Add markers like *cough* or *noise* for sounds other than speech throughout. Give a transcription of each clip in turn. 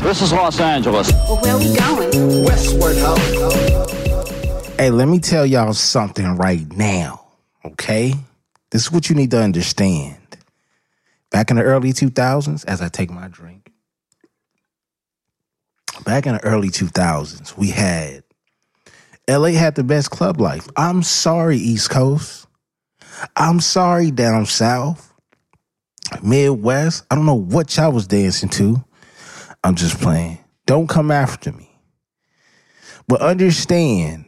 Cal- California. This is Los Angeles. Well, where we going? Westward Ho. Hey, let me tell y'all something right now, okay? This is what you need to understand. Back in the early 2000s, as I take my drink, back in the early 2000s, we had LA had the best club life. I'm sorry, East Coast. I'm sorry, down south, Midwest. I don't know what y'all was dancing to. I'm just playing. Don't come after me. But understand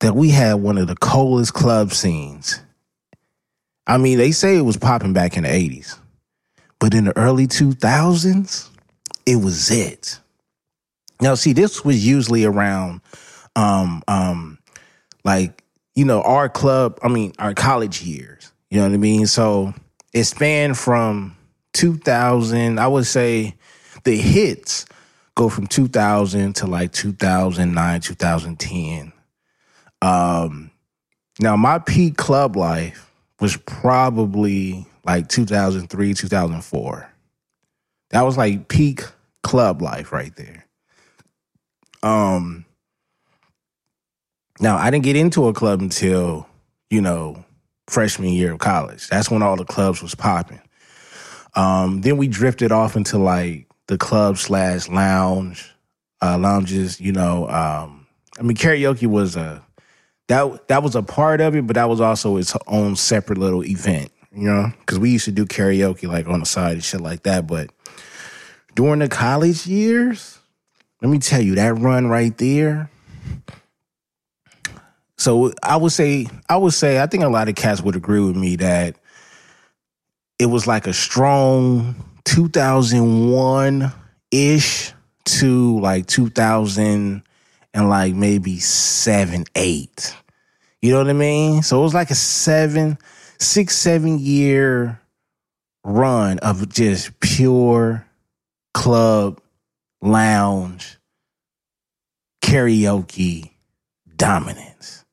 that we had one of the coldest club scenes. I mean, they say it was popping back in the 80s, but in the early 2000s, it was it. Now, see, this was usually around, um, um, like you know, our club. I mean, our college years. You know what I mean? So it spanned from 2000. I would say the hits go from 2000 to like 2009, 2010. Um, now my peak club life was probably like 2003, 2004. That was like peak club life right there. Um, now I didn't get into a club until, you know, freshman year of college. That's when all the clubs was popping. Um, then we drifted off into like the club slash lounge, uh, lounges, you know, um, I mean, karaoke was a, that that was a part of it, but that was also its own separate little event, you know, because we used to do karaoke like on the side and shit like that. But during the college years, let me tell you that run right there. So I would say, I would say, I think a lot of cats would agree with me that it was like a strong 2001 ish to like 2000 and like maybe seven, eight. You know what I mean? So it was like a seven, six, seven year run of just pure club, lounge, karaoke dominance.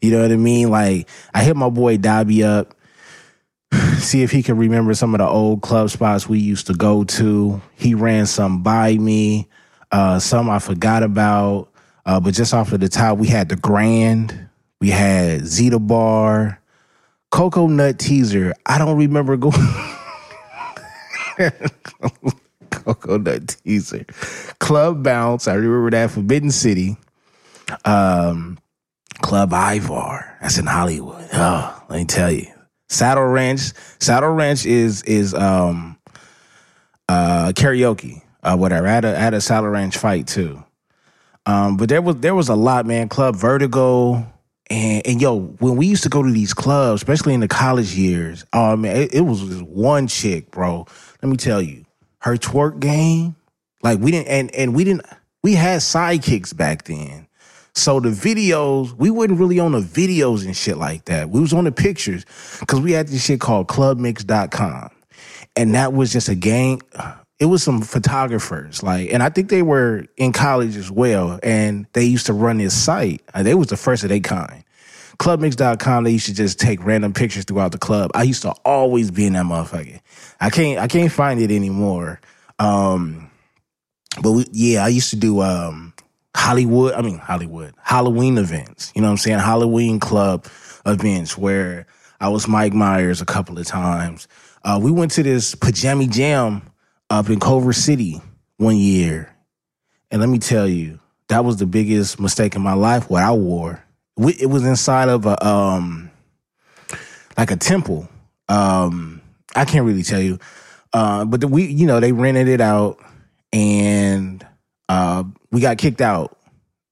You know what I mean? Like I hit my boy Dobby up, see if he can remember some of the old club spots we used to go to. He ran some by me, uh, some I forgot about. Uh, but just off of the top, we had the Grand, we had Zeta Bar, Coconut Teaser. I don't remember going. *laughs* Coconut Teaser, Club Bounce. I remember that Forbidden City. Um, Club Ivar. That's in Hollywood. Oh, let me tell you. Saddle Ranch. Saddle Ranch is is um uh karaoke. Uh whatever. I had a I had a Saddle Ranch fight too. Um, but there was there was a lot, man. Club Vertigo. And, and yo, when we used to go to these clubs, especially in the college years, oh man, it, it was just one chick, bro. Let me tell you, her twerk game, like we didn't, and and we didn't, we had sidekicks back then. So the videos, we wasn't really on the videos and shit like that. We was on the pictures because we had this shit called clubmix.com. And that was just a gang. It was some photographers, like, and I think they were in college as well. And they used to run this site. They was the first of their kind. Clubmix.com, they used to just take random pictures throughout the club. I used to always be in that motherfucker. I can't I can't find it anymore. Um but we, yeah, I used to do um Hollywood, I mean Hollywood, Halloween events. You know what I'm saying? Halloween club events where I was Mike Myers a couple of times. Uh, we went to this pajama jam up in Culver City one year. And let me tell you, that was the biggest mistake in my life, what I wore. We, it was inside of a um like a temple. Um I can't really tell you. Uh, but the, we, you know, they rented it out and uh, we got kicked out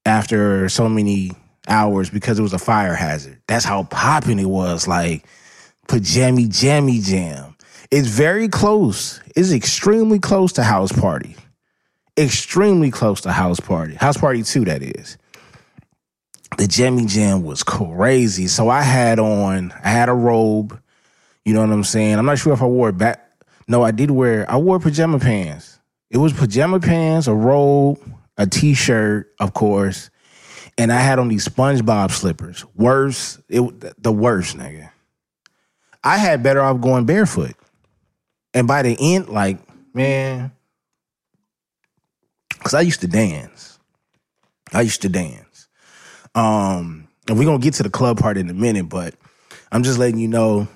after so many hours because it was a fire hazard. That's how popping it was. Like pajama jammy jam. It's very close. It's extremely close to house party. extremely close to House Party. House Party 2, that is. The jammy Jam was crazy. So I had on, I had a robe. You know what I'm saying? I'm not sure if I wore back. No, I did wear, I wore pajama pants. It was pajama pants, a robe, a t shirt, of course. And I had on these SpongeBob slippers. Worst, it, the worst, nigga. I had better off going barefoot. And by the end, like, man, because I used to dance. I used to dance. Um, and we're gonna get to the club part in a minute, but I'm just letting you know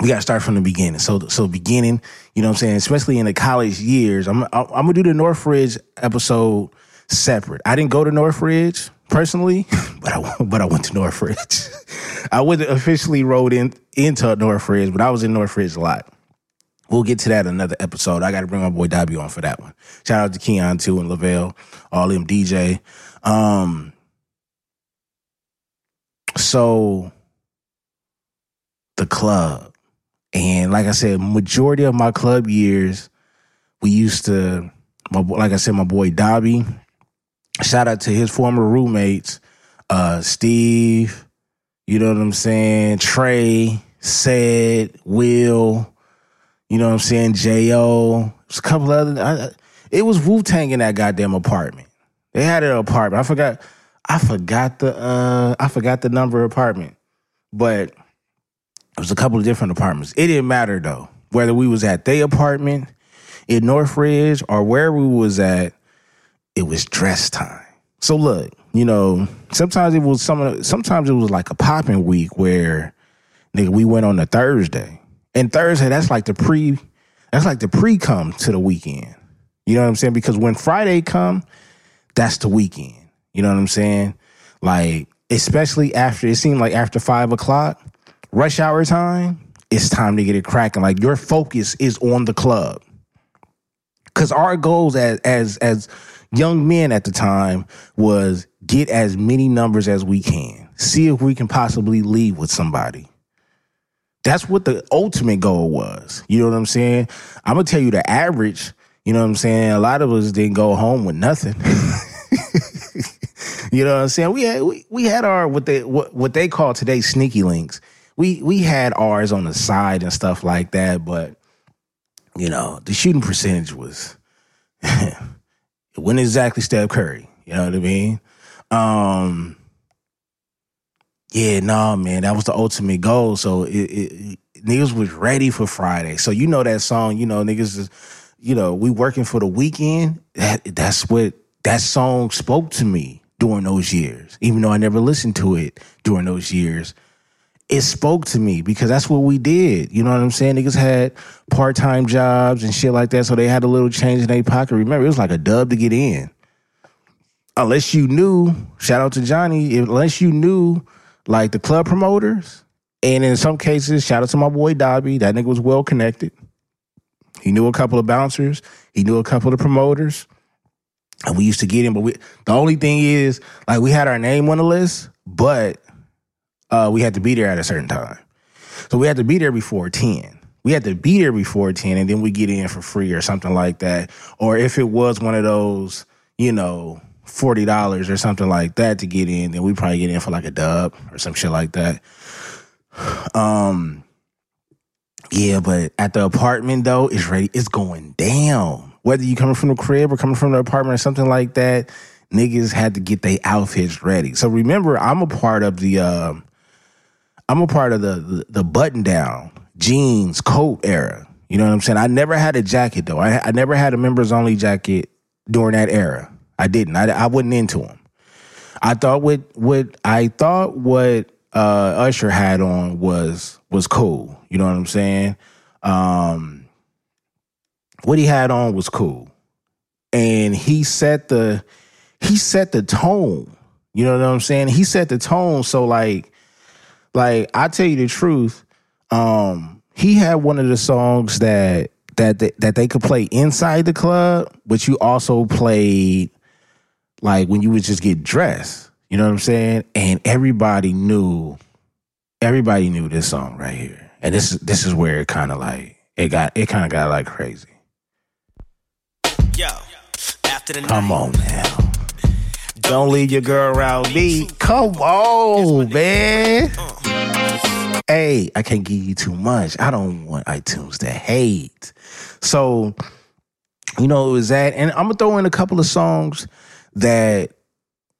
we got to start from the beginning. So, so beginning, you know what I'm saying, especially in the college years. I'm I'm gonna do the Northridge episode separate. I didn't go to Northridge personally, *laughs* but I but I went to Northridge. *laughs* I wasn't officially rode in into Northridge, but I was in Northridge a lot. We'll get to that another episode. I got to bring my boy Dobby on for that one. Shout out to Keon too and Lavelle, all them DJ. Um, so the club, and like I said, majority of my club years, we used to, my like I said, my boy Dobby. Shout out to his former roommates, uh, Steve. You know what I'm saying? Trey, said, Will. You know what I'm saying? J.O. A couple other. I, it was Wu Tang in that goddamn apartment. They had an apartment. I forgot. I forgot the. uh I forgot the number apartment, but was a couple of different apartments. It didn't matter though whether we was at their apartment in Northridge or where we was at. It was dress time. So look, you know, sometimes it was some. Sometimes it was like a popping week where, nigga, we went on a Thursday and Thursday, that's like the pre, that's like the pre come to the weekend. You know what I'm saying? Because when Friday come, that's the weekend. You know what I'm saying? Like, especially after it seemed like after five o'clock, rush hour time, it's time to get it cracking. Like your focus is on the club. Cause our goals as as as young men at the time was get as many numbers as we can. See if we can possibly leave with somebody. That's what the ultimate goal was. You know what I'm saying? I'm gonna tell you the average. You know what I'm saying? A lot of us didn't go home with nothing. *laughs* you know what I'm saying? We had we, we had our what they what, what they call today sneaky links. We we had ours on the side and stuff like that, but you know the shooting percentage was *laughs* it wasn't exactly Steph Curry. You know what I mean? Um, yeah, no, nah, man, that was the ultimate goal. So it, it, niggas was ready for Friday. So you know that song, you know, niggas is, you know, we working for the weekend. That that's what that song spoke to me during those years. Even though I never listened to it during those years, it spoke to me because that's what we did. You know what I'm saying? Niggas had part time jobs and shit like that, so they had a little change in their pocket. Remember, it was like a dub to get in. Unless you knew, shout out to Johnny, unless you knew like the club promoters. And in some cases, shout out to my boy Dobby. That nigga was well connected. He knew a couple of bouncers. He knew a couple of promoters. And we used to get him. But we, the only thing is, like, we had our name on the list, but uh, we had to be there at a certain time. So we had to be there before 10. We had to be there before 10, and then we get in for free or something like that. Or if it was one of those, you know, forty dollars or something like that to get in, then we probably get in for like a dub or some shit like that. Um, yeah, but at the apartment though, it's ready. It's going down. Whether you coming from the crib or coming from the apartment or something like that, niggas had to get their outfits ready. So remember, I'm a part of the. Um, I'm a part of the, the, the button down jeans coat era. You know what I'm saying? I never had a jacket though. I, I never had a members only jacket during that era. I didn't. I, I wasn't into them. I thought what what I thought what uh, Usher had on was was cool. You know what I'm saying? Um, what he had on was cool, and he set the he set the tone. You know what I'm saying? He set the tone. So like, like I tell you the truth, um, he had one of the songs that that that, that they could play inside the club, but you also played like when you would just get dressed. You know what I'm saying? And everybody knew, everybody knew this song right here. And this this is where it kind of like it got it kind of got like crazy. Yo after the night. Come on now. Don't leave your girl around me. Come on, man. Uh. Hey, I can't give you too much. I don't want iTunes to hate. So, you know, it was that. And I'm gonna throw in a couple of songs that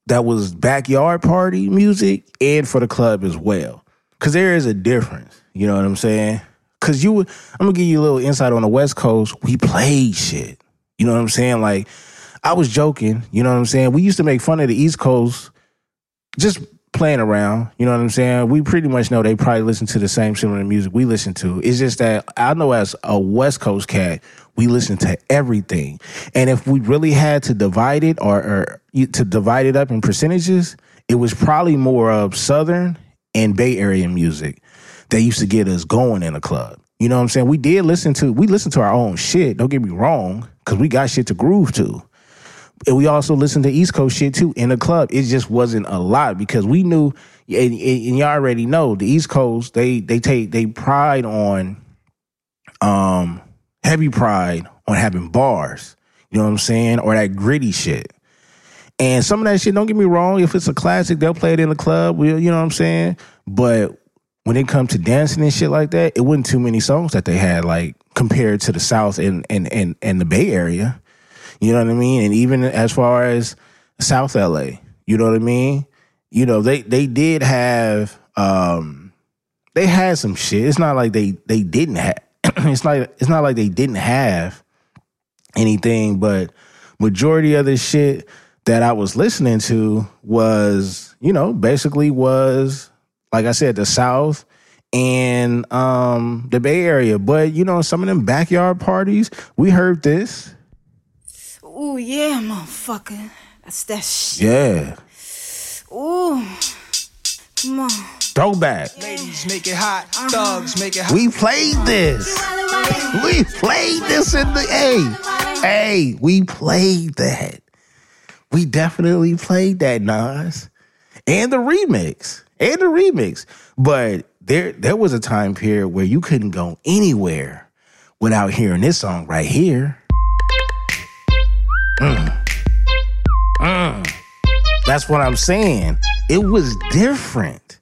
that was backyard party music and for the club as well. Cause there is a difference. You know what I'm saying? Cause you I'm gonna give you a little insight on the West Coast. We played shit. You know what I'm saying? Like, I was joking, you know what I'm saying? We used to make fun of the East Coast just playing around, you know what I'm saying? We pretty much know they probably listen to the same similar music we listen to. It's just that I know as a West Coast cat, we listen to everything. And if we really had to divide it or, or to divide it up in percentages, it was probably more of Southern and Bay Area music that used to get us going in a club. You know what I'm saying? We did listen to we listened to our own shit. Don't get me wrong, because we got shit to groove to. And we also listened to East Coast shit too in the club. It just wasn't a lot because we knew, and, and you already know the East Coast. They they take they pride on, um, heavy pride on having bars. You know what I'm saying, or that gritty shit. And some of that shit, don't get me wrong, if it's a classic, they'll play it in the club. We, you know what I'm saying. But when it comes to dancing and shit like that, it wasn't too many songs that they had like compared to the South and and and, and the Bay Area. You know what I mean? And even as far as South LA, you know what I mean? You know, they they did have um they had some shit. It's not like they they didn't have *clears throat* it's like it's not like they didn't have anything, but majority of the shit that I was listening to was, you know, basically was like I said, the South and um the Bay Area. But you know, some of them backyard parties, we heard this. Ooh, yeah, motherfucker. That's that shit. Yeah. Ooh. Come on. Throwback. Ladies make it hot, uh-huh. thugs make it hot. We played this. We played this in the hey. Hey, we played that. We definitely played that, Nas. And the remix. And the remix. But there there was a time period where you couldn't go anywhere without hearing this song right here. Mm. Mm. That's what I'm saying. It was different.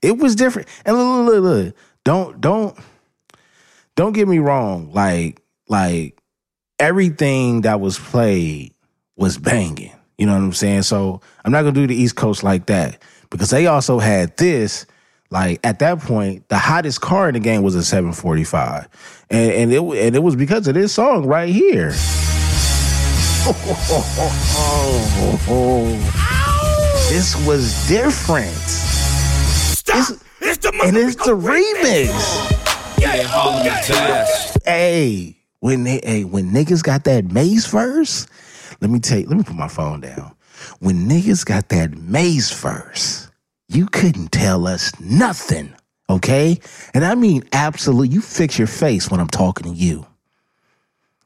It was different. And look, look, look, look. Don't don't don't get me wrong. Like like everything that was played was banging. You know what I'm saying? So I'm not gonna do the East Coast like that because they also had this. Like at that point, the hottest car in the game was a 745, and and it and it was because of this song right here. *laughs* This was different. Stop! It's the And it's the remix. Yeah, Harlem. Hey, when they, hey, when niggas got that Mase verse, let me take, let me put my phone down. When niggas got that Mase verse, you couldn't tell us nothing, okay? And I mean absolutely. You fix your face when I'm talking to you.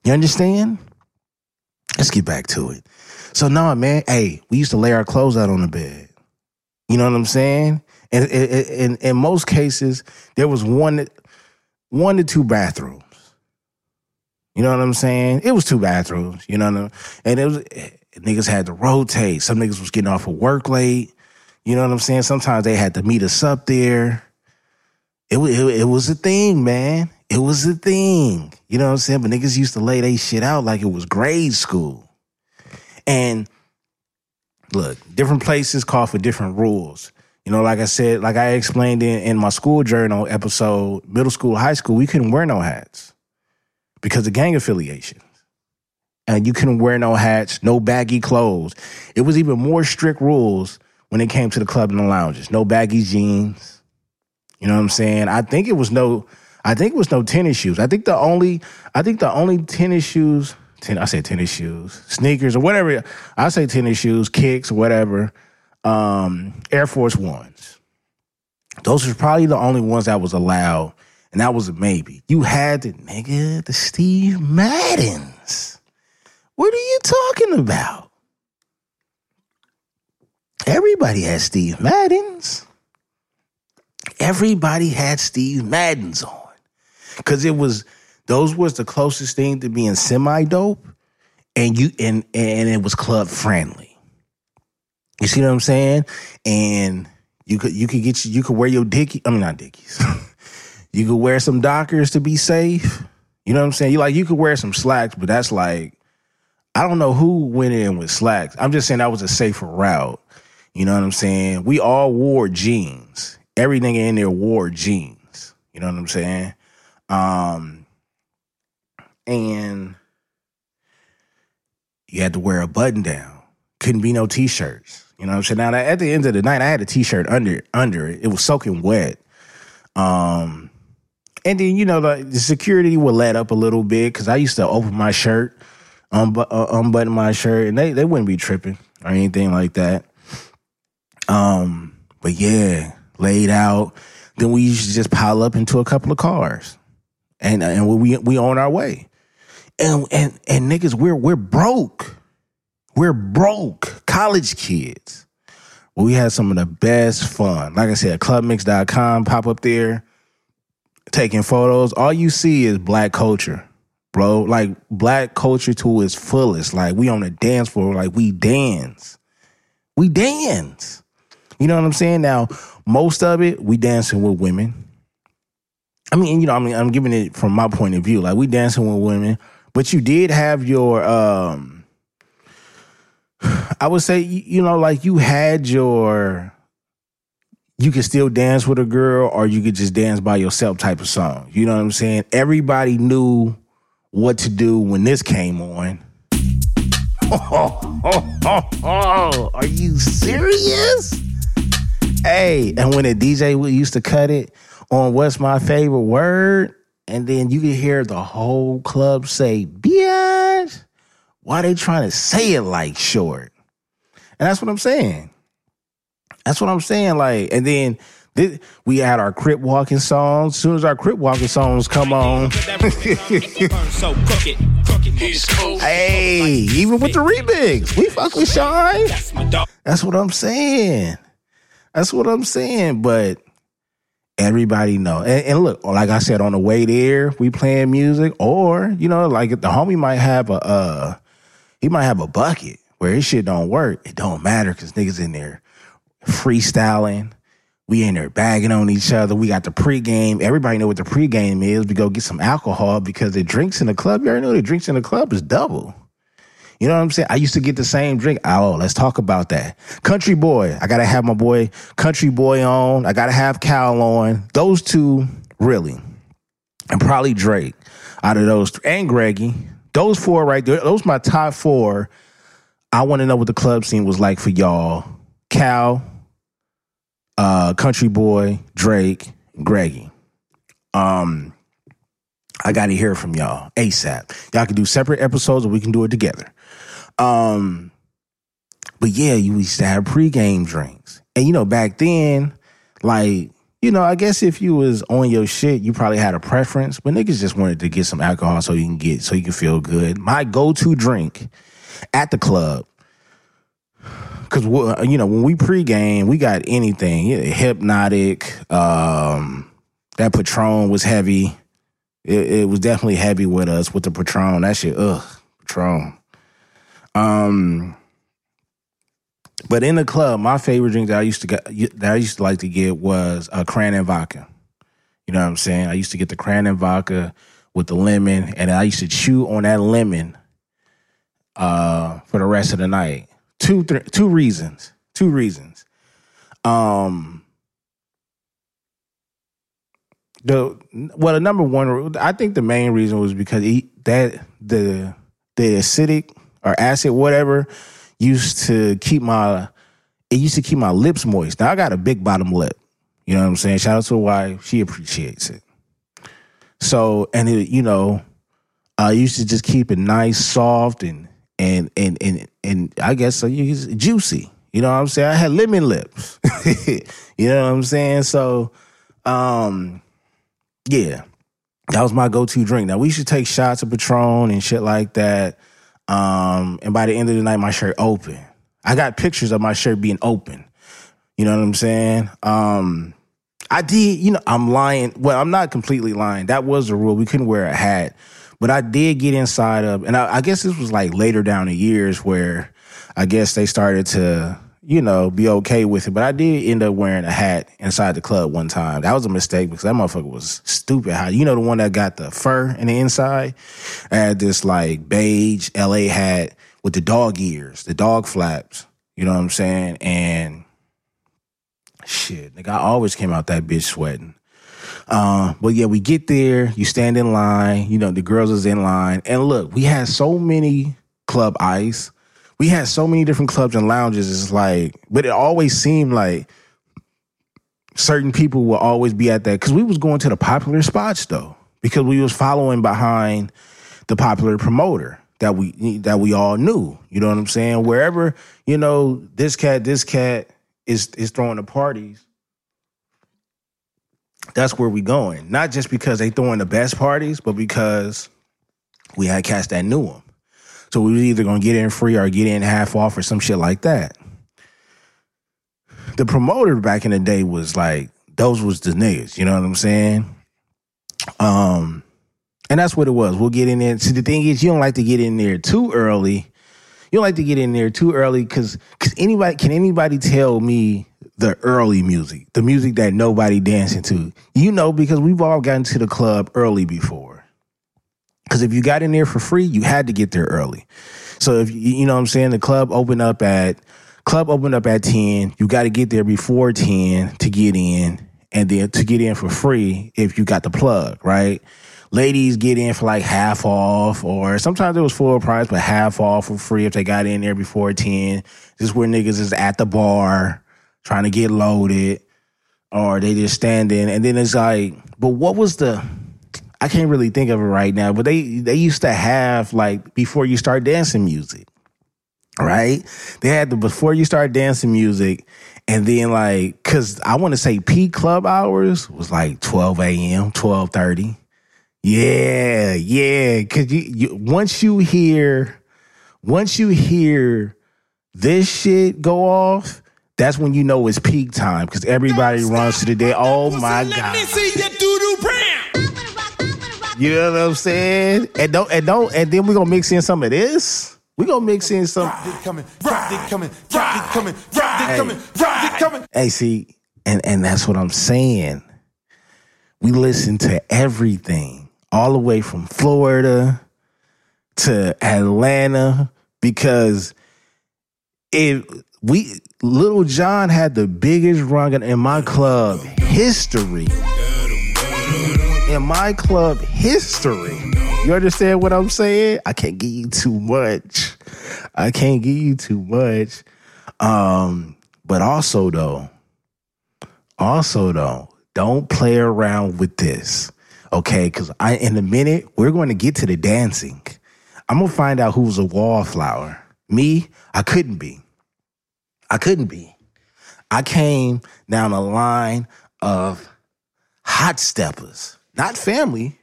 You understand? Let's get back to it. So no, man. Hey, we used to lay our clothes out on the bed. You know what I'm saying? And in, most cases, there was one one to two bathrooms. You know what I'm saying? It was two bathrooms. You know what I'm And it was niggas had to rotate. Some niggas was getting off of work late. You know what I'm saying? Sometimes they had to meet us up there. It it, it was a thing, man. It was a thing. You know what I'm saying? But niggas used to lay they shit out like it was grade school. And look, different places call for different rules. You know, like I said, like I explained in, in my school journal episode, middle school, high school, we couldn't wear no hats because of gang affiliations. And you couldn't wear no hats, no baggy clothes. It was even more strict rules when it came to the club and the lounges. No baggy jeans. You know what I'm saying? I think it was no I think it was no tennis shoes. I think the only I think the only tennis shoes ten, I say tennis shoes, sneakers or whatever. I say tennis shoes, kicks, whatever. Um, Air Force Ones. Those were probably the only ones that was allowed, and that was a maybe. You had the nigga, the Steve Maddens. What are you talking about? Everybody had Steve Maddens. Everybody had Steve Maddens on. Cause it was those was the closest thing to being semi dope and you and and it was club friendly. You see what I'm saying? And you could you could get you, you could wear your dickie. I mean not dickies. *laughs* you could wear some Dockers to be safe. You know what I'm saying? You like you could wear some slacks, but that's like I don't know who went in with slacks. I'm just saying that was a safer route. You know what I'm saying? We all wore jeans. Everything in there wore jeans. You know what I'm saying? Um and you had to wear a button down. Couldn't be no t-shirts. You know what I'm saying? Now at the end of the night, I had a t-shirt under under it. It was soaking wet. Um and then you know the, security would let up a little bit because I used to open my shirt, uh, unbutton my shirt, and they they wouldn't be tripping or anything like that. Um, but yeah, laid out. Then we used to just pile up into a couple of cars, and and we we on our way. And and and niggas, we're we're broke. We're broke. College kids. We had some of the best fun. Like I said, clubmix.com pop up there, taking photos. All you see is black culture, bro. Like black culture to its fullest. Like we on the dance floor, like we dance. We dance. You know what I'm saying? Now, most of it, we dancing with women. I mean, you know, I mean, I'm giving it from my point of view. Like we dancing with women, but you did have your um *sighs* I would say, you know, like you had your you could still dance with a girl or you could just dance by yourself type of song. You know what I'm saying? Everybody knew what to do when this came on. *laughs* Are you serious? Hey, and when a DJ used to cut it on what's my favorite word, and then you can hear the whole club say, Biatch. Why they trying to say it like short? And that's what I'm saying. That's what I'm saying. Like, and then thi- we had our crip walking songs. As soon as our crip walking songs come on, *laughs* hey, even with the remix, we fuck with Shine. That's what I'm saying. That's what I'm saying. But everybody know. And, and look, like I said, on the way there, we playing music, or you know, like the homie might have a uh, he might have a bucket where his shit don't work. It don't matter because niggas in there freestyling. We in there bagging on each other. We got the pregame. Everybody know what the pregame is. We go get some alcohol because the drinks in the club. You already know the drinks in the club is double. You know what I'm saying? I used to get the same drink. Oh, let's talk about that. Country Boy. I gotta have my boy Country Boy on. I gotta have Cal on. Those two, really. And probably Drake out of those th- and Greggy. Those four right there. Those my top four. I want to know what the club scene was like for y'all. Cal, uh, Country Boy, Drake, Greggy. Um, I got to hear from y'all ASAP. Y'all can do separate episodes or we can do it together. Um, but yeah, you used to have pregame drinks. And you know, back then, like, you know, I guess if you was on your shit, you probably had a preference, but niggas just wanted to get some alcohol so you can get so you can feel good. My go-to drink at the club Cause you know when we pregame, we got anything. Hpnotiq. Um, that Patron was heavy. It, it was definitely heavy with us with the Patron. That shit, ugh, Patron. Um, but in the club, my favorite drink that I used to get that I used to like to get was a cran and vodka. You know what I'm saying? I used to get the cran and vodka with the lemon, and I used to chew on that lemon uh, for the rest of the night. Two, th- two reasons. Two reasons. Um, the well, the number one, I think the main reason was because he, that the the acidic or acid, whatever, used to keep my it used to keep my lips moist. Now I got a big bottom lip. You know what I'm saying? Shout out to the wife. She appreciates it. So, and it, you know, I used to just keep it nice, soft, and and and and and I guess use juicy. You know what I'm saying? I had lemon lips. *laughs* you know what I'm saying? So, um, yeah, that was my go-to drink. Now we should take shots of Patron and shit like that. Um, and by the end of the night, my shirt open. I got pictures of my shirt being open. You know what I'm saying? Um, I did, you know, I'm lying. Well, I'm not completely lying. That was the rule. We couldn't wear a hat. But I did get inside of, and I, I guess this was like later down the years where I guess they started to, you know, be okay with it. But I did end up wearing a hat inside the club one time. That was a mistake because that motherfucker was stupid. How you know the one that got the fur in the inside? I had this like beige LA hat with the dog ears, the dog flaps. You know what I'm saying? And shit, nigga, I always came out that bitch sweating. Uh, but yeah, we get there, you stand in line, you know, the girls is in line. And look, we had so many club ice. We had so many different clubs and lounges. It's like, but it always seemed like certain people will always be at that because we was going to the popular spots though, because we was following behind the popular promoter that we that we all knew. You know what I'm saying? Wherever, you know, this cat, this cat is is throwing the parties that's where we going. Not just because they throwing the best parties, but because we had cats that knew them. So we was either gonna get in free or get in half off or some shit like that. The promoter back in the day was like, those was the niggas, you know what I'm saying? Um, and that's what it was. We'll get in there. See, the thing is, you don't like to get in there too early. You don't like to get in there too early because because anybody can anybody tell me the early music, the music that nobody dancing to. You know, because we've all gotten to the club early before. Because if you got in there for free, you had to get there early. So if you know what I'm saying, the club opened up at club opened up at 10. You got to get there before 10 to get in and then to get in for free if you got the plug, right? Ladies get in for like half off, or sometimes it was full price, but half off for free if they got in there before 10. This is where niggas is at the bar trying to get loaded, or they just standing. And then it's like, but what was the I can't really think of it right now, but they they used to have like before you start dancing music. Right? They had the before you start dancing music, and then like cause I want to say peak club hours was like 12 a.m., 12:30. Yeah, yeah. Cause you, you once you hear once you hear this shit go off, that's when you know it's peak time because everybody runs to the day. Oh my god! You know what I'm saying? And don't and don't and then we're gonna mix in some of this. We gonna mix in some. coming, coming, coming, coming. Hey, see, and and that's what I'm saying. We listen to everything, all the way from Florida to Atlanta, because if we Little John had the biggest run in my club history. In my club history. You understand what I'm saying? I can't give you too much. I can't give you too much. Um, but also though, also though, don't play around with this. Okay, because I in a minute we're going to get to the dancing. I'm gonna find out who's a wallflower. Me, I couldn't be. I couldn't be. I came down a line of hot steppers, not family.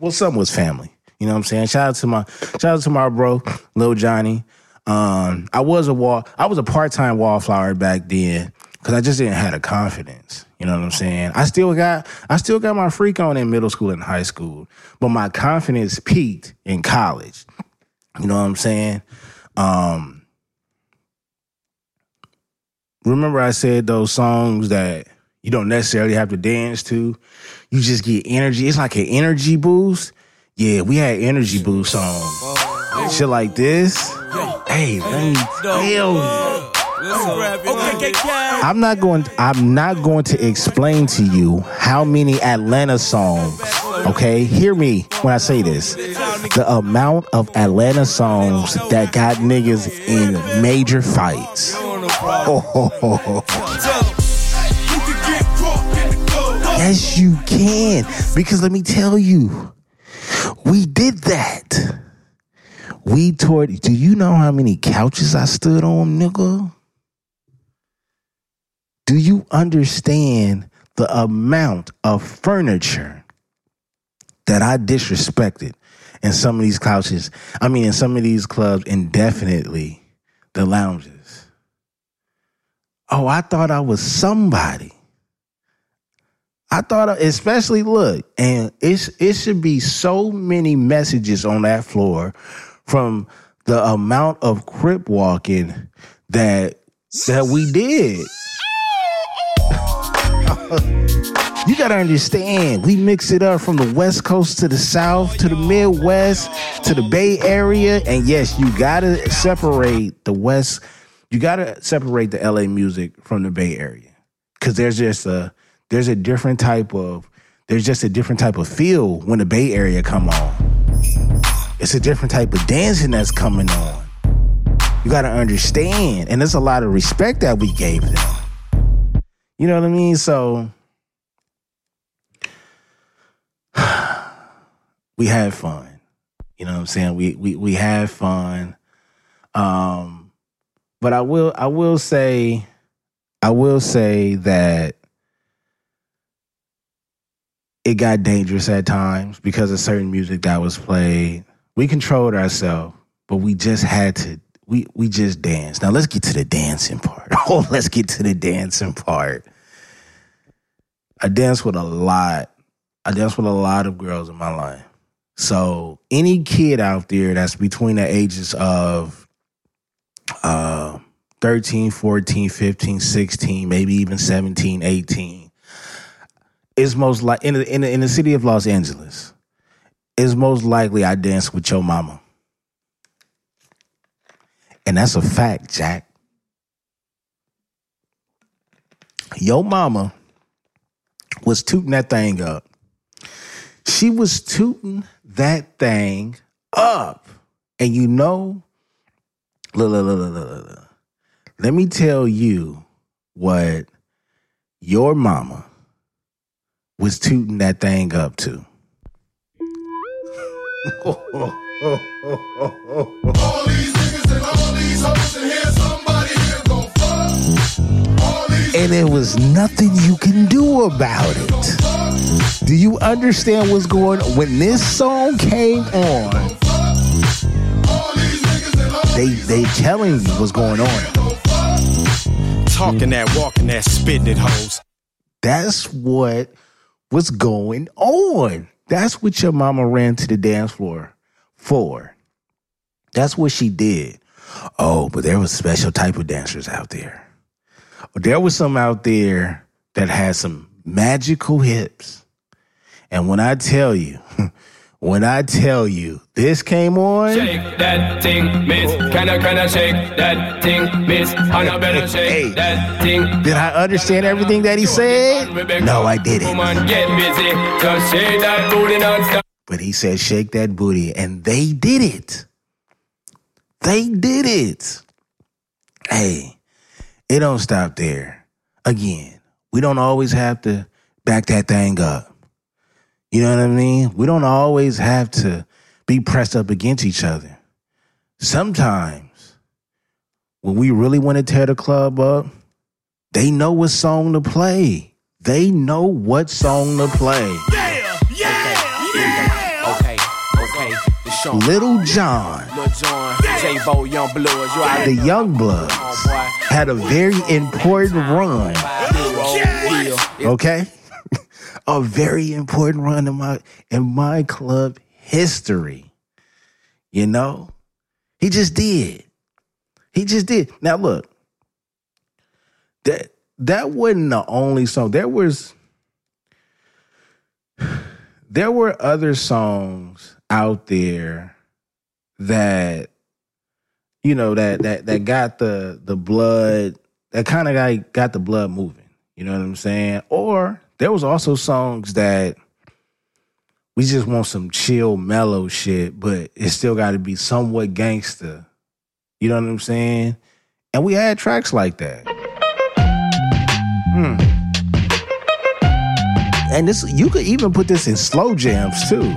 Well, some was family. You know what I'm saying? Shout out to my shout out to my bro, Lil Johnny. Um, I was a wall, I was a part-time wallflower back then because I just didn't have the confidence. You know what I'm saying? I still got I still got my freak on in middle school and high school, but my confidence peaked in college. You know what I'm saying? Um, remember I said those songs that you don't necessarily have to dance to. You just get energy. It's like an energy boost. Yeah, we had energy boost songs. Shit like this. Hey, let me tell you. I'm not going I'm not going to explain to you how many Atlanta songs. Okay? Hear me when I say this. The amount of Atlanta songs that got niggas in major fights. *laughs* Yes, you can. Because let me tell you, we did that. We tore. Do you know how many couches I stood on, nigga? Do you understand the amount of furniture that I disrespected in some of these couches? I mean, in some of these clubs, indefinitely, the lounges. Oh, I thought I was somebody. I thought, especially look, and it's it should be so many messages on that floor from the amount of crip walking that that we did. *laughs* you gotta understand, we mix it up from the West Coast to the South to the Midwest to the Bay Area, and yes, you gotta separate the West. You gotta separate the LA music from the Bay Area because there's just a there's a different type of there's just a different type of feel when the Bay Area come on. It's a different type of dancing that's coming on. You got to understand, and there's a lot of respect that we gave them. You know what I mean? So *sighs* we had fun. You know what I'm saying? We we we had fun. Um, but I will I will say I will say that it got dangerous at times because of certain music that was played. We controlled ourselves, but we just had to we we just danced. Now let's get to the dancing part. *laughs* Oh, let's get to the dancing part. I danced with a lot. I danced with a lot of girls in my life. So any kid out there that's between the ages of uh 13, 14, 15, 16, maybe even 17, 18 is most like in the, in the, in the city of Los Angeles is most likely I danced with your mama. And that's a fact, Jack. Your mama was tooting that thing up. She was tooting that thing up. And you know, look, look, look, look, look, look. let me tell you what your mama was tooting that thing up to. All these niggas and all these hoes in here, somebody here gon' fuck. And there was nothing you can do about it. Do you understand what's going on? When this song came on, all these niggas and all they they telling you what's going on. Talking that, walking that, spitting it, hoes. That's what was going on. That's what your mama ran to the dance floor for. That's what she did. Oh, but there was special type of dancers out there. There was some out there that had some magical hips. And when I tell you, *laughs* when I tell you this came on, Shake that thing, miss. Can I, can I shake that thing, miss? And I better shake Hey. that thing. did I understand everything that he said? No, I didn't. Woman, get busy. Just shake that booty non-stop. But he said, shake that booty. And they did it. They did it. Hey, it don't stop there. Again, we don't always have to back that thing up. You know what I mean? We don't always have to be pressed up against each other. Sometimes, when we really want to tear the club up, they know what song to play. They know what song to play. Yeah, yeah, yeah. Okay, okay. The show. Little John. Lil Jon, J Bo, YoungBloodZ. You out the YoungBloodZ had a very important run. Oh, okay, a very important run in my in my club history. You know, he just did. He just did. Now look, that that wasn't the only song. There was there were other songs out there that you know that that that got the the blood that kind of guy got the blood moving you know what i'm saying or there was also songs that we just want some chill mellow shit but it still got to be somewhat gangster. You know what i'm saying? And we had tracks like that. Hmm. And this you could even put this in slow jams too.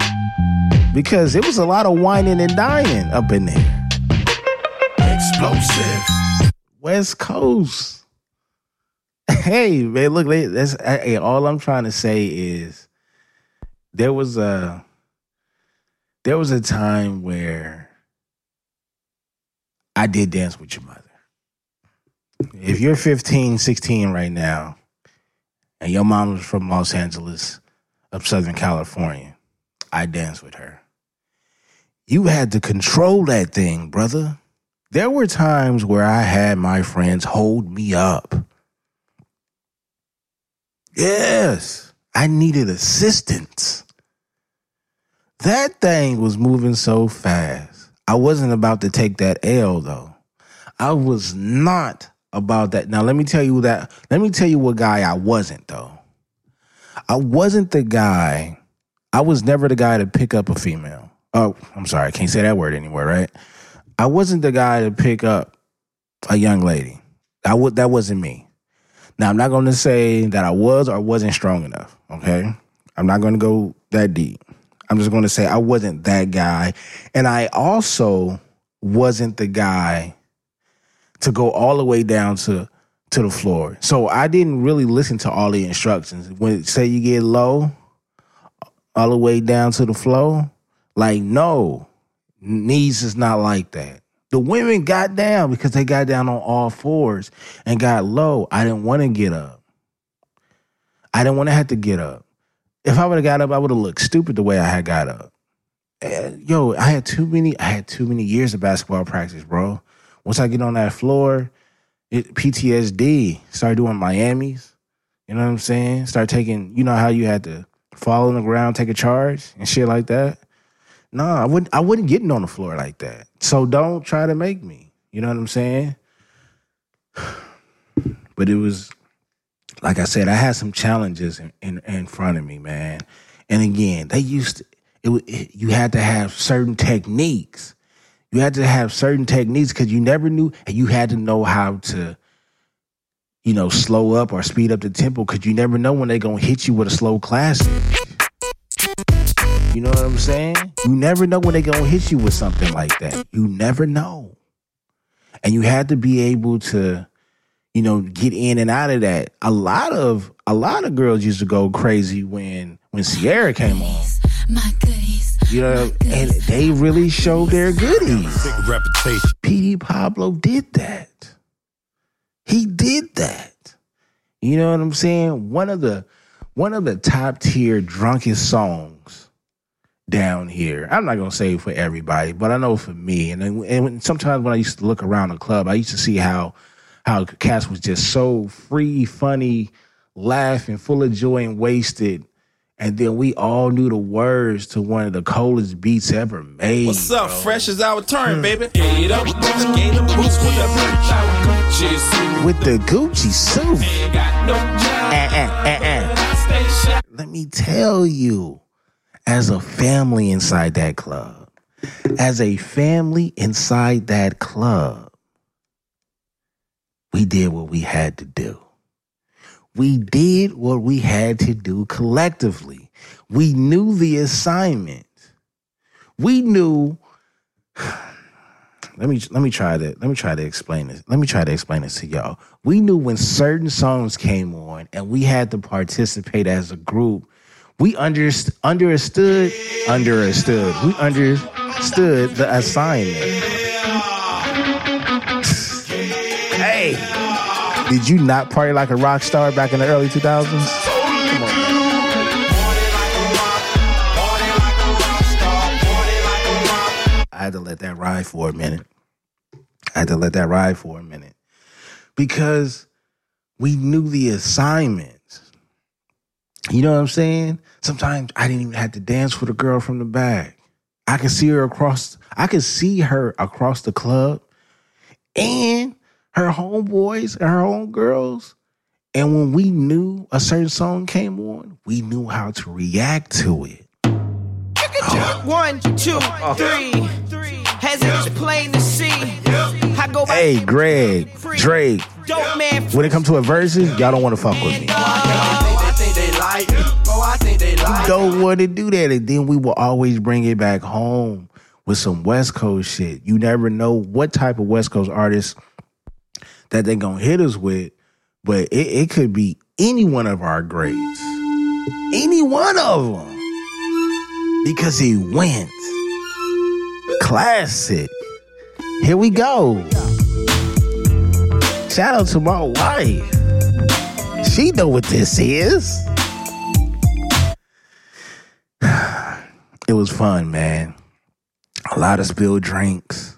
Because it was a lot of whining and dying up in there. Explosive. West Coast. Hey man, look, that's hey, all I'm trying to say is there was a there was a time where I did dance with your mother. If you're 15, 16 right now, and your mom was from Los Angeles, of Southern California, I danced with her. You had to control that thing, brother. There were times where I had my friends hold me up. Yes, I needed assistance. That thing was moving so fast. I wasn't about to take that L though. I was not about that. Now let me tell you that. Let me tell you what guy I wasn't though. I wasn't the guy. I was never the guy to pick up a female. Oh, I'm sorry, I can't say that word anymore, right? I wasn't the guy to pick up a young lady. I would that wasn't me. Now I'm not going to say that I was or wasn't strong enough, okay? I'm not going to go that deep. I'm just going to say I wasn't that guy and I also wasn't the guy to go all the way down to to the floor. So I didn't really listen to all the instructions. When say you get low, all the way down to the floor, like no, knees is not like that. The women got down because they got down on all fours and got low. I didn't want to get up. I didn't want to have to get up. If I would have got up, I would have looked stupid the way I had got up. And, yo, I had too many. I had too many years of basketball practice, bro. Once I get on that floor, it, PTSD. Started doing Miami's. You know what I'm saying? Start taking. You know how you had to fall on the ground, take a charge, and shit like that. No, I wouldn't. I wouldn't getting on the floor like that. So don't try to make me. You know what I'm saying? *sighs* But it was, like I said, I had some challenges in in, in front of me, man. And again, they used to. It, it you had to have certain techniques. You had to have certain techniques because you never knew, and you had to know how to, you know, slow up or speed up the tempo because you never know when they're gonna hit you with a slow classic. You know what I'm saying? You never know when they're gonna hit you with something like that. You never know. And you had to be able to, you know, get in and out of that. A lot of a lot of girls used to go crazy when when Sierra came on. My goodies. You know, and they really showed their goodies. Big reputation. PD Pablo did that. He did that. You know what I'm saying? One of the one of the top tier drunkest songs down here. I'm not gonna say for everybody, but I know for me. And then, and sometimes when I used to look around the club, I used to see how how Cass was just so free, funny, laughing, full of joy, and wasted. And then we all knew the words to one of the coldest beats ever made. What's up? bro. Fresh is our turn, baby. Get up, skate them boots with the. Gucci suit. with the Gucci suit. Ain't got no job. Eh, eh, eh. I stay shy. Let me tell you, as a family inside that club, as a family inside that club, we did what we had to do. We did what we had to do collectively. We knew the assignment. We knew. *sighs* Let me let me try to let me try to explain this. Let me try to explain this to y'all. We knew when certain songs came on and we had to participate as a group. We underst- understood understood. We understood the assignment. hey, did you not party like a rock star back in the early 2000s? Come on. I had to let that ride for a minute. I had to let that ride for a minute because we knew the assignments. You know what I'm saying? Sometimes I didn't even have to dance with a girl from the back. I could see her across. I could see her across the club, and her homeboys and her homegirls. And when we knew a certain song came on, we knew how to react to it. Uh-huh. One, two, uh-huh. three. Has it was plain to see. I go back Hey, Greg, Drake, when it comes to a verses, y'all don't want to fuck with me. I think they like. Oh, I think they like it. Don't want to do that. And then we will always bring it back home with some West Coast shit. You never know what type of West Coast artist that they gonna hit us with, but it, it could be any one of our greats. Any one of them. Because he went. Classic. Here we go. Shout out to my wife. She know what this is. Was fun, man. A lot of spilled drinks.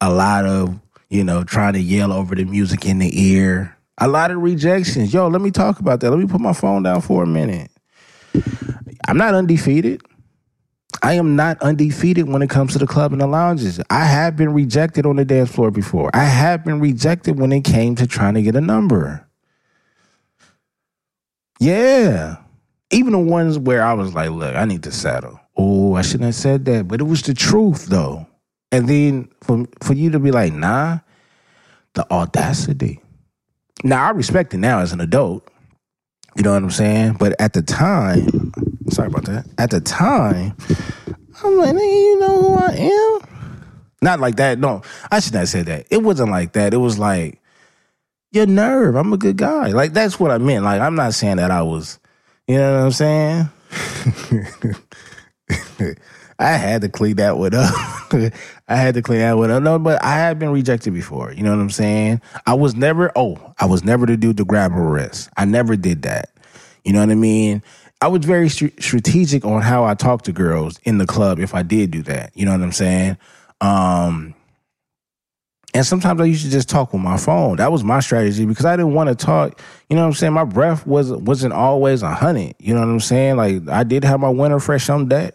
A lot of, you know, trying to yell over the music in the ear. A lot of rejections. Yo, let me talk about that. Let me put my phone down for a minute. I'm not undefeated. I am not undefeated when it comes to the club and the lounges. I have been rejected on the dance floor before. I have been rejected when it came to trying to get a number. Yeah. Even the ones where I was like, look, I need to settle. Oh, I shouldn't have said that. But it was the truth though. And then for for you to be like, nah, the audacity. Now I respect it now as an adult. You know what I'm saying? But at the time, sorry about that. At the time, I'm like, you know who I am? Not like that. No, I should not said that. It wasn't like that. It was like, your nerve. I'm a good guy. Like that's what I meant. Like I'm not saying that I was, you know what I'm saying? *laughs* *laughs* I had to clean that one up. *laughs* I had to clean that one up. No, but I have been rejected before. You know what I'm saying? I was never, oh, I was never the dude to grab a wrist. I never did that. You know what I mean? I was very str- strategic on how I talk to girls in the club if I did do that. You know what I'm saying? Um, and sometimes I used to just talk with my phone. That was my strategy because I didn't want to talk. You know what I'm saying? My breath was wasn't always a hundred. You know what I'm saying? Like I did have my winter fresh on deck.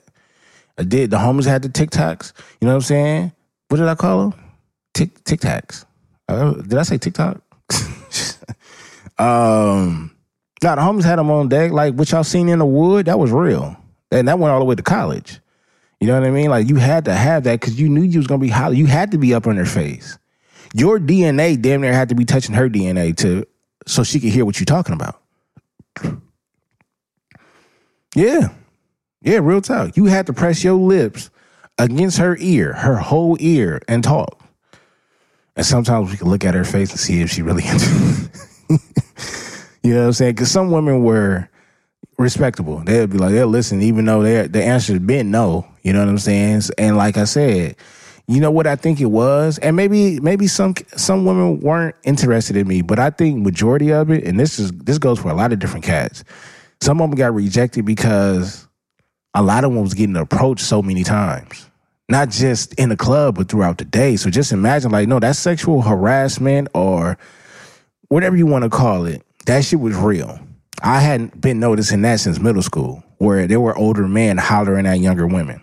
I did. The homies had the TikToks. You know what I'm saying? What did I call them? Tic TikToks. Uh, did I say TikTok? *laughs* um, no, the homies had them on deck. Like what y'all seen in the wood, that was real, and that went all the way to college. You know what I mean? Like you had to have that because you knew you was gonna be hollow. You had to be up in her face. Your DNA damn near had to be touching her DNA to so she could hear what you're talking about. Yeah. Yeah, real talk. You had to press your lips against her ear, her whole ear, and talk. And sometimes we can look at her face and see if she really *laughs* you know what I'm saying? Because some women were respectable. They'd be like, they'll listen, even though their the answer's been no. You know what I'm saying? And like I said, you know what I think it was, and maybe maybe some some women weren't interested in me, but I think majority of it, and this is this goes for a lot of different cats. Some of them got rejected because a lot of them was getting approached so many times, not just in the club, but throughout the day. So just imagine, like, no, that's sexual harassment or whatever you want to call it. That shit was real. I hadn't been noticing that since middle school, where there were older men hollering at younger women.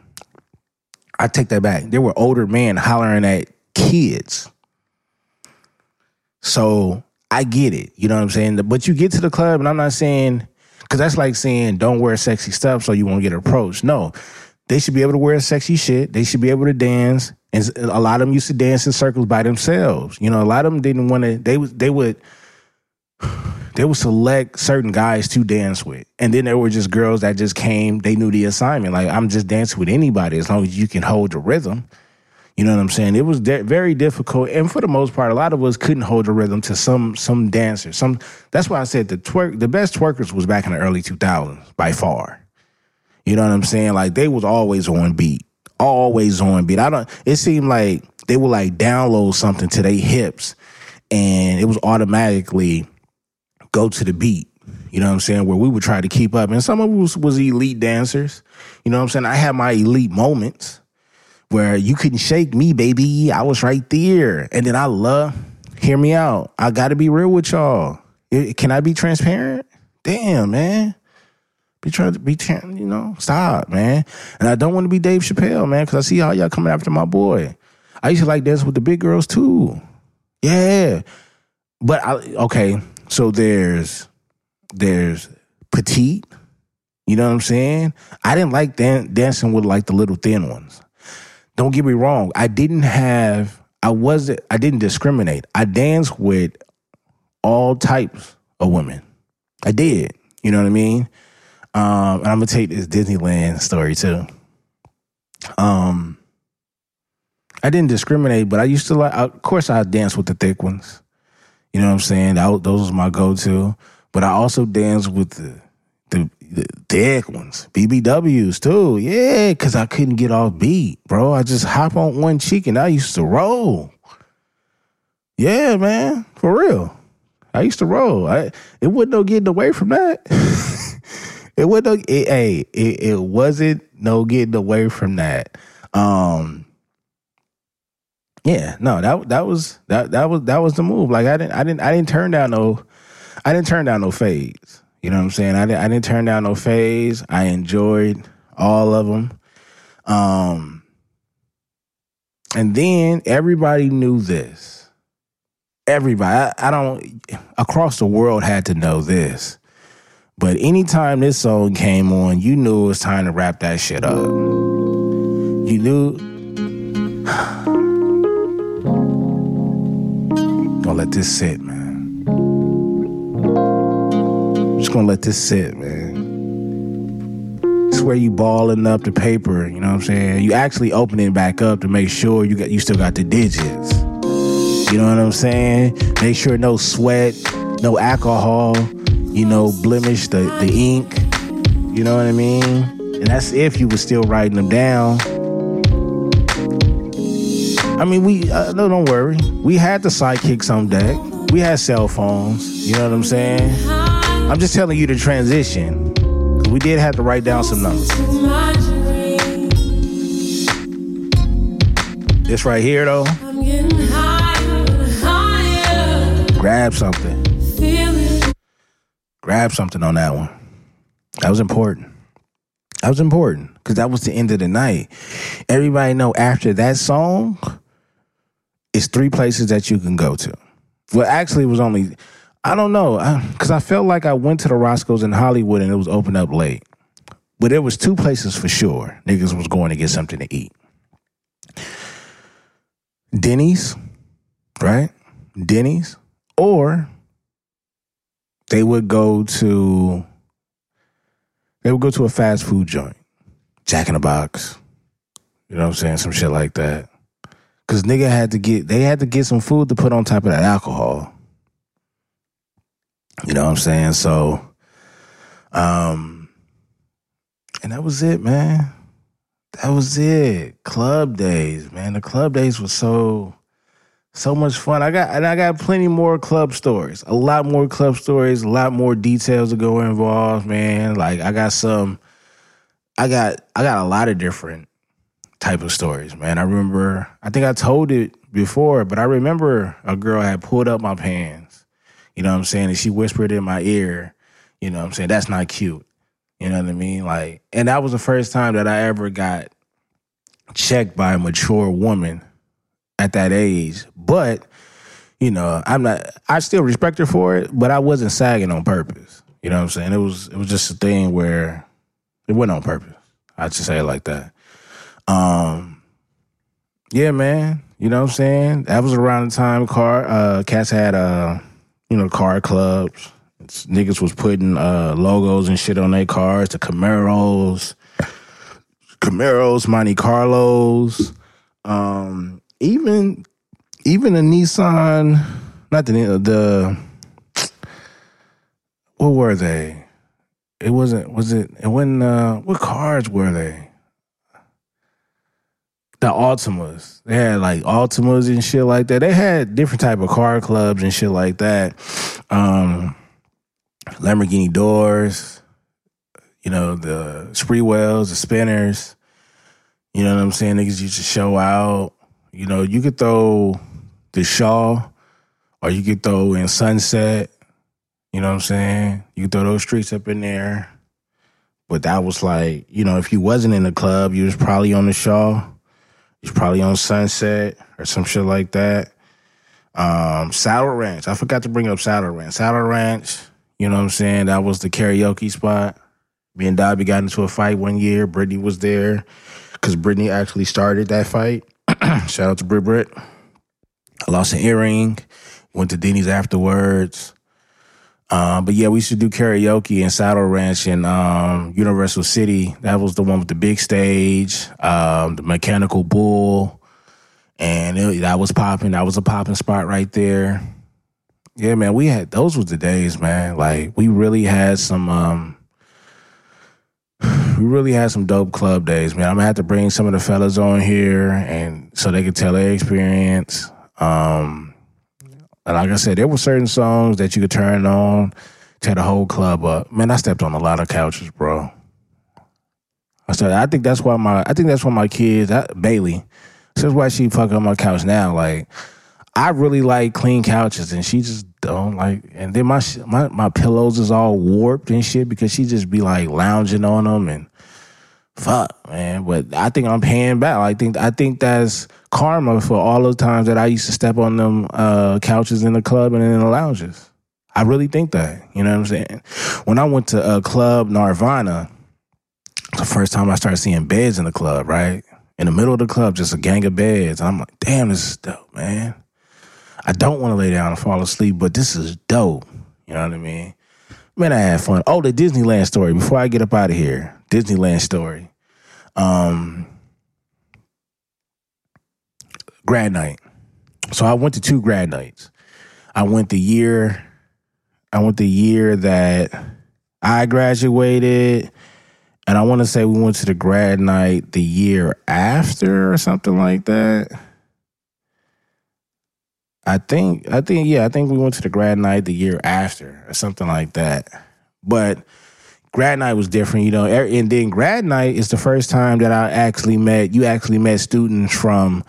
I take that back. There were older men hollering at kids. So I get it. You know what I'm saying? But you get to the club, and I'm not saying, because that's like saying don't wear sexy stuff so you won't get approached. No, they should be able to wear sexy shit. They should be able to dance. And a lot of them used to dance in circles by themselves. You know, a lot of them didn't want to, they, was they would, *sighs* they would select certain guys to dance with. And then there were just girls that just came, they knew the assignment. Like, I'm just dancing with anybody as long as you can hold the rhythm. You know what I'm saying? It was de- very difficult, and for the most part, a lot of us couldn't hold the rhythm to some some dancers. Some that's why I said the twerk, the best twerkers was back in the early 2000s by far. You know what I'm saying? Like they was always on beat, always on beat. I don't. It seemed like they would like download something to their hips, and it was automatically go to the beat. You know what I'm saying? Where we would try to keep up, and some of us was elite dancers. You know what I'm saying? I had my elite moments where you couldn't shake me, baby. I was right there. And then I love, hear me out. I got to be real with y'all. Can I be transparent? Damn, man. Be trying to be, you know, stop, man. And I don't want to be Dave Chappelle, man, because I see how y'all coming after my boy. I used to like dance with the big girls too. Yeah. But I, okay, so there's, there's petite. You know what I'm saying? I didn't like dan- dancing with like the little thin ones don't get me wrong. I didn't have, I wasn't, I didn't discriminate. I danced with all types of women. I did. You know what I mean? Um, and I'm gonna take this Disneyland story too. Um, I didn't discriminate, but I used to like. Of course, I danced with the thick ones. You know what I'm saying? That, those was my go-to. But I also danced with the thick ones, BBWs too. Yeah, because I couldn't get off beat, bro. I just hop on one cheek and I used to roll. Yeah, man, for real. I used to roll. I it wasn't no getting away from that. *laughs* it wasn't no it, hey, it, it wasn't no getting away from that. Um yeah, no, that that was that that was that was the move. Like I didn't I didn't I didn't turn down no I didn't turn down no fades. You know what I'm saying? I didn't I didn't turn down no phase. I enjoyed all of them. Um and then everybody knew this. Everybody, I, I don't across the world had to know this. But anytime this song came on, you knew it was time to wrap that shit up. You knew *sighs* gonna let this sit, man. Just gonna let this sit, man. It's where you balling up the paper, you know what I'm saying? You actually open it back up to make sure you got you still got the digits. You know what I'm saying? Make sure no sweat, no alcohol, you know, blemish the, the ink. You know what I mean? And that's if you were still writing them down. I mean, we uh, no, don't worry. We had the sidekicks on deck. We had cell phones. You know what I'm saying? I'm just telling you the transition. We did have to write down some numbers. This right here, though, grab something. Grab something on that one. That was important. That was important because that was the end of the night. Everybody know after that song, it's three places that you can go to. Well, actually, it was only I don't know because I, felt like I went to the Roscoe's in Hollywood and it was open up late, but there was two places for sure. Niggas was going to get something to eat. Denny's, right? Denny's, or they would go to they would go to a fast food joint, Jack in the Box. You know what I'm saying? Some shit like that. Cause nigga had to get they had to get some food to put on top of that alcohol. You know what I'm saying? So um and that was it, man. That was it. Club days, man. The club days was so so much fun. I got and I got plenty more club stories. A lot more club stories, a lot more details to go involved, man. Like I got some I got I got a lot of different type of stories, man. I remember I think I told it before, but I remember a girl had pulled up my pants. You know what I'm saying? And she whispered in my ear, you know what I'm saying, that's not cute. You know what I mean? Like and that was the first time that I ever got checked by a mature woman at that age. But, you know, I'm not I still respect her for it, but I wasn't sagging on purpose. You know what I'm saying? It was it was just a thing where it wasn't on purpose. I just say it like that. Um yeah, man. You know what I'm saying? That was around the time car uh cats had uh you know car clubs. It's- niggas was putting uh logos and shit on their cars, the Camaros, Camaros, Monte Carlos, um even even a Nissan, not the the what were they? It wasn't was it it wasn't uh what cars were they? The Altimas. They had like Altimas and shit like that. They had different type of car clubs and shit like that. Um, Lamborghini doors, you know, the Spreewells, the spinners. You know what I'm saying? Niggas used to show out. You know, you could throw the Shaw or you could throw in Sunset. You know what I'm saying? You could throw those streets up in there. But that was like, you know, if you wasn't in the club, you was probably on the Shaw. He's probably on Sunset or some shit like that. Um, Saddle Ranch. I forgot to bring up Saddle Ranch. Saddle Ranch, you know what I'm saying? That was the karaoke spot. Me and Dobby got into a fight one year. Brittany was there because Brittany actually started that fight. *clears throat* Shout out to Brit Brit. I lost an earring. Went to Denny's afterwards. Um, but yeah, we used to do karaoke in Saddle Ranch in um, Universal City. That was the one with the big stage, um, the mechanical bull, and it, that was popping. That was a popping spot right there. Yeah, man, we had those was the days, man. Like we really had some, um, *sighs* we really had some dope club days, man. I'm gonna have to bring some of the fellas on here and so they could tell their experience. Um, And like I said, there were certain songs that you could turn on, tear the whole club up. Man, I stepped on a lot of couches, bro. I said, I think that's why my, I think that's why my kids, that, Bailey, that's why she fuck up my couch now. Like, I really like clean couches, and she just don't like. And then my my my pillows is all warped and shit because she just be like lounging on them and fuck, man. But I think I'm paying back. I think I think that's karma for all those times that I used to step on them uh, couches in the club and in the lounges. I really think that. You know what I'm saying? When I went to a club Nirvana, the first time I started seeing beds in the club, right? In the middle of the club, just a gang of beds. I'm like, damn, this is dope, man. I don't want to lay down and fall asleep, but this is dope. You know what I mean? Man, I had fun. Oh, the Disneyland story. Before I get up out of here, Disneyland story. Um, grad night. So I went to two grad nights. I went the year. I went the year that I graduated, and I want to say we went to the grad night the year after or something like that. I think I think yeah, I think we went to the grad night the year after or something like that. But grad night was different, you know. er- And then grad night is the first time that I actually met you actually met students from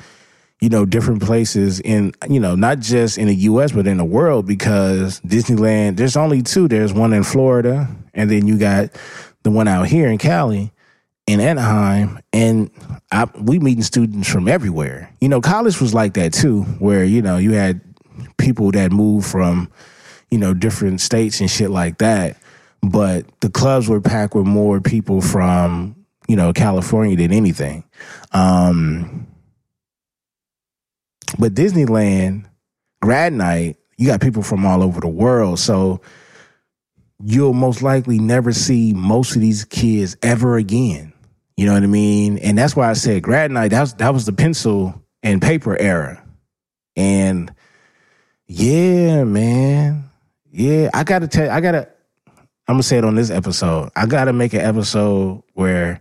you know different places in you know not just in the US but in the world because Disneyland there's only two. There's one in Florida and then you got the one out here in Cali in Anaheim, and I, we meeting students from everywhere. You know, college was like that too, where you know you had people that moved from you know different states and shit like that. But the clubs were packed with more people from you know California than anything. Um, but Disneyland grad night, you got people from all over the world, so you'll most likely never see most of these kids ever again. You know what I mean? And that's why I said grad night, that was that was the pencil and paper era. And yeah, man. Yeah, I gotta tell I gotta I'm gonna say it on this episode. I gotta make an episode where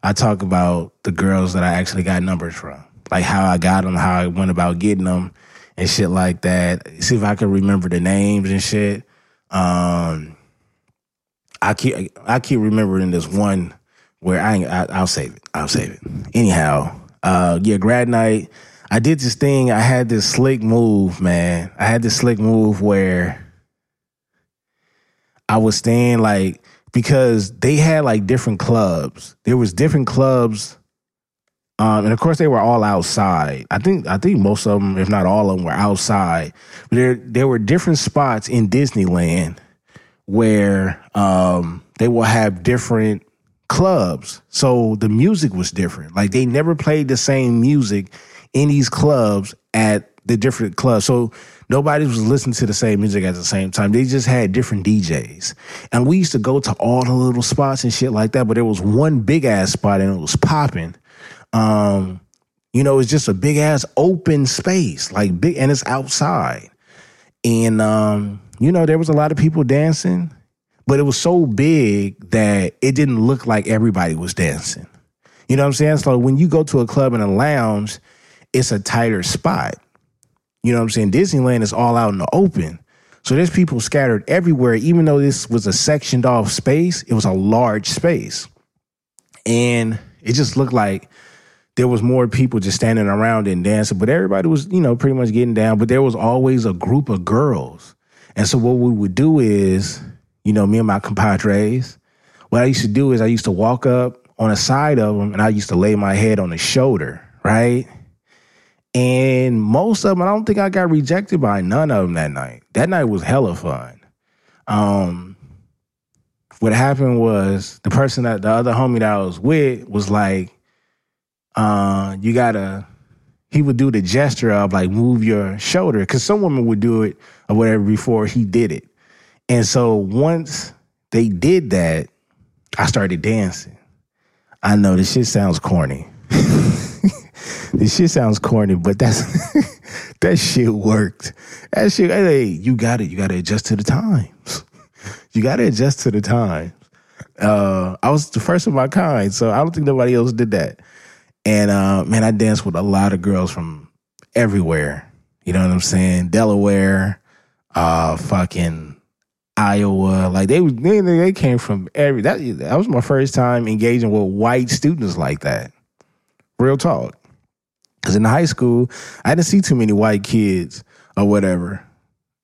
I talk about the girls that I actually got numbers from. Like how I got them, how I went about getting them and shit like that. See if I can remember the names and shit. Um I keep I keep remembering this one where I, I I'll save it. I'll save it. Anyhow, uh, yeah, grad night. I did this thing. I had this slick move, man. I had this slick move where I was staying like because they had like different clubs. There was different clubs, um, and of course they were all outside. I think I think most of them, if not all of them, were outside. But there there were different spots in Disneyland where um, they will have different clubs. So the music was different. Like they never played the same music in these clubs at the different clubs. So nobody was listening to the same music at the same time. They just had different DJs. And we used to go to all the little spots and shit like that, but there was one big ass spot and it was popping. Um, you know, it's just a big ass open space, like big, and it's outside. And um, you know, there was a lot of people dancing, but it was so big that it didn't look like everybody was dancing. You know what I'm saying? So when you go to a club and a lounge, it's a tighter spot. You know what I'm saying? Disneyland is all out in the open. So there's people scattered everywhere. Even though this was a sectioned off space, it was a large space. And it just looked like there was more people just standing around and dancing, but everybody was, you know, pretty much getting down. But there was always a group of girls. And so what we would do is, you know, me and my compadres, what I used to do is I used to walk up on the side of them and I used to lay my head on the shoulder, right? And most of them, I don't think I got rejected by none of them that night. That night was hella fun. Um, what happened was the person that the other homie that I was with was like, uh, you gotta, he would do the gesture of like move your shoulder because some women would do it or whatever before he did it. And so once they did that, I started dancing. I know this shit sounds corny. *laughs* this shit sounds corny, but that's *laughs* that shit worked. That shit, hey, you got it. You got to adjust to the times. You got to adjust to the times. Uh, I was the first of my kind, so I don't think nobody else did that. And uh, man, I danced with a lot of girls from everywhere. You know what I'm saying? Delaware, uh, fucking Iowa. Like they they, they came from every that that was my first time engaging with white students like that. Real talk. Cause in high school, I didn't see too many white kids or whatever.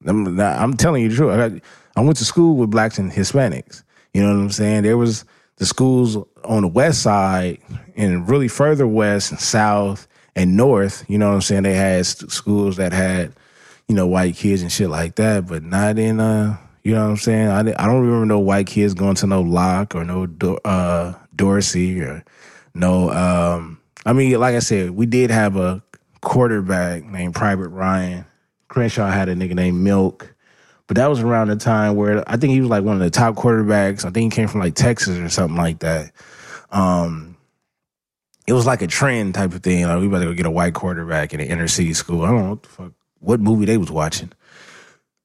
I'm, I'm telling you the truth. I, I went to school with blacks and Hispanics. You know what I'm saying? There was the schools on the west side and really further west and south and north. You know what I'm saying? They had schools that had, you know, white kids and shit like that, but not in, uh, you know what I'm saying? I, I don't remember no white kids going to no Locke or no uh, Dorsey or no, um, I mean, like I said, we did have a quarterback named Private Ryan. Crenshaw had a nigga named Milk. But that was around the time where I think he was like one of the top quarterbacks. I think he came from like Texas or something like that. Um, it was like a trend type of thing. Like we better go get a white quarterback in an inner city school. I don't know what the fuck, what movie they was watching.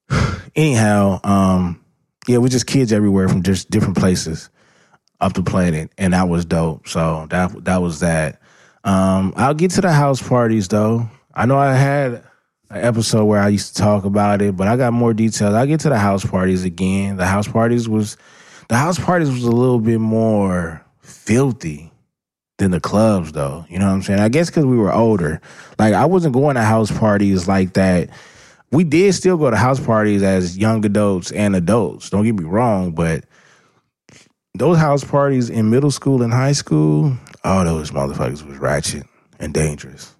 *sighs* Anyhow, um, yeah, we're just kids everywhere from just different places up the planet, and that was dope. So that that was that. Um, I'll get to the house parties though. I know I had an episode where I used to talk about it, but I got more details. I'll get to the house parties again. The house parties was the house parties was a little bit more filthy than the clubs though. You know what I'm saying? I guess because we were older. Like I wasn't going to house parties like that. We did still go to house parties as young adults and adults. Don't get me wrong, but those house parties in middle school and high school, oh, those motherfuckers was ratchet and dangerous.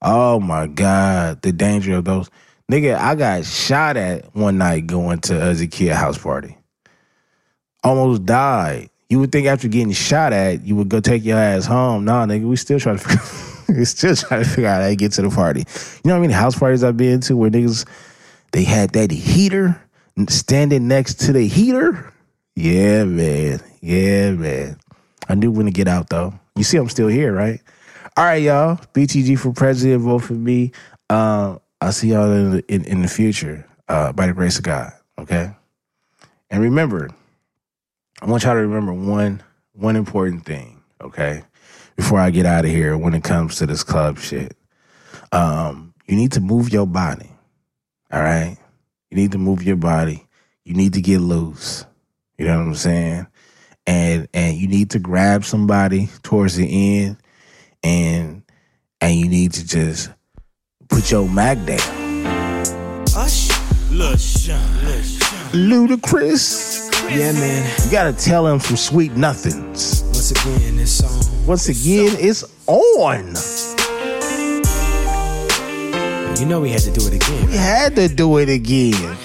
Oh my God, the danger of those. Nigga, I got shot at one night going to a kid house party. Almost died. You would think after getting shot at, you would go take your ass home. Nah, nigga, we still trying to figure, *laughs* we still trying to figure out how to get to the party. You know how many house parties I've been to where niggas they had that heater standing next to the heater? Yeah, man. Yeah, man. I knew when to get out though. You see, I'm still here, right? All right, y'all. BTG for president. Vote for me. Uh, I'll see y'all in the, in, in the future uh, by the grace of God. Okay. And remember, I want y'all to remember one one important thing. Okay. Before I get out of here, when it comes to this club shit, um, you need to move your body. All right. You need to move your body. You need to get loose. You know what I'm saying? And and you need to grab somebody towards the end and and you need to just put your mag down. Ush, Lush, Lush. Ludacris. Yeah, man. You gotta tell him some sweet nothings. Once again, this song. Once again, it's on. You know we had to do it again. We had to do it again.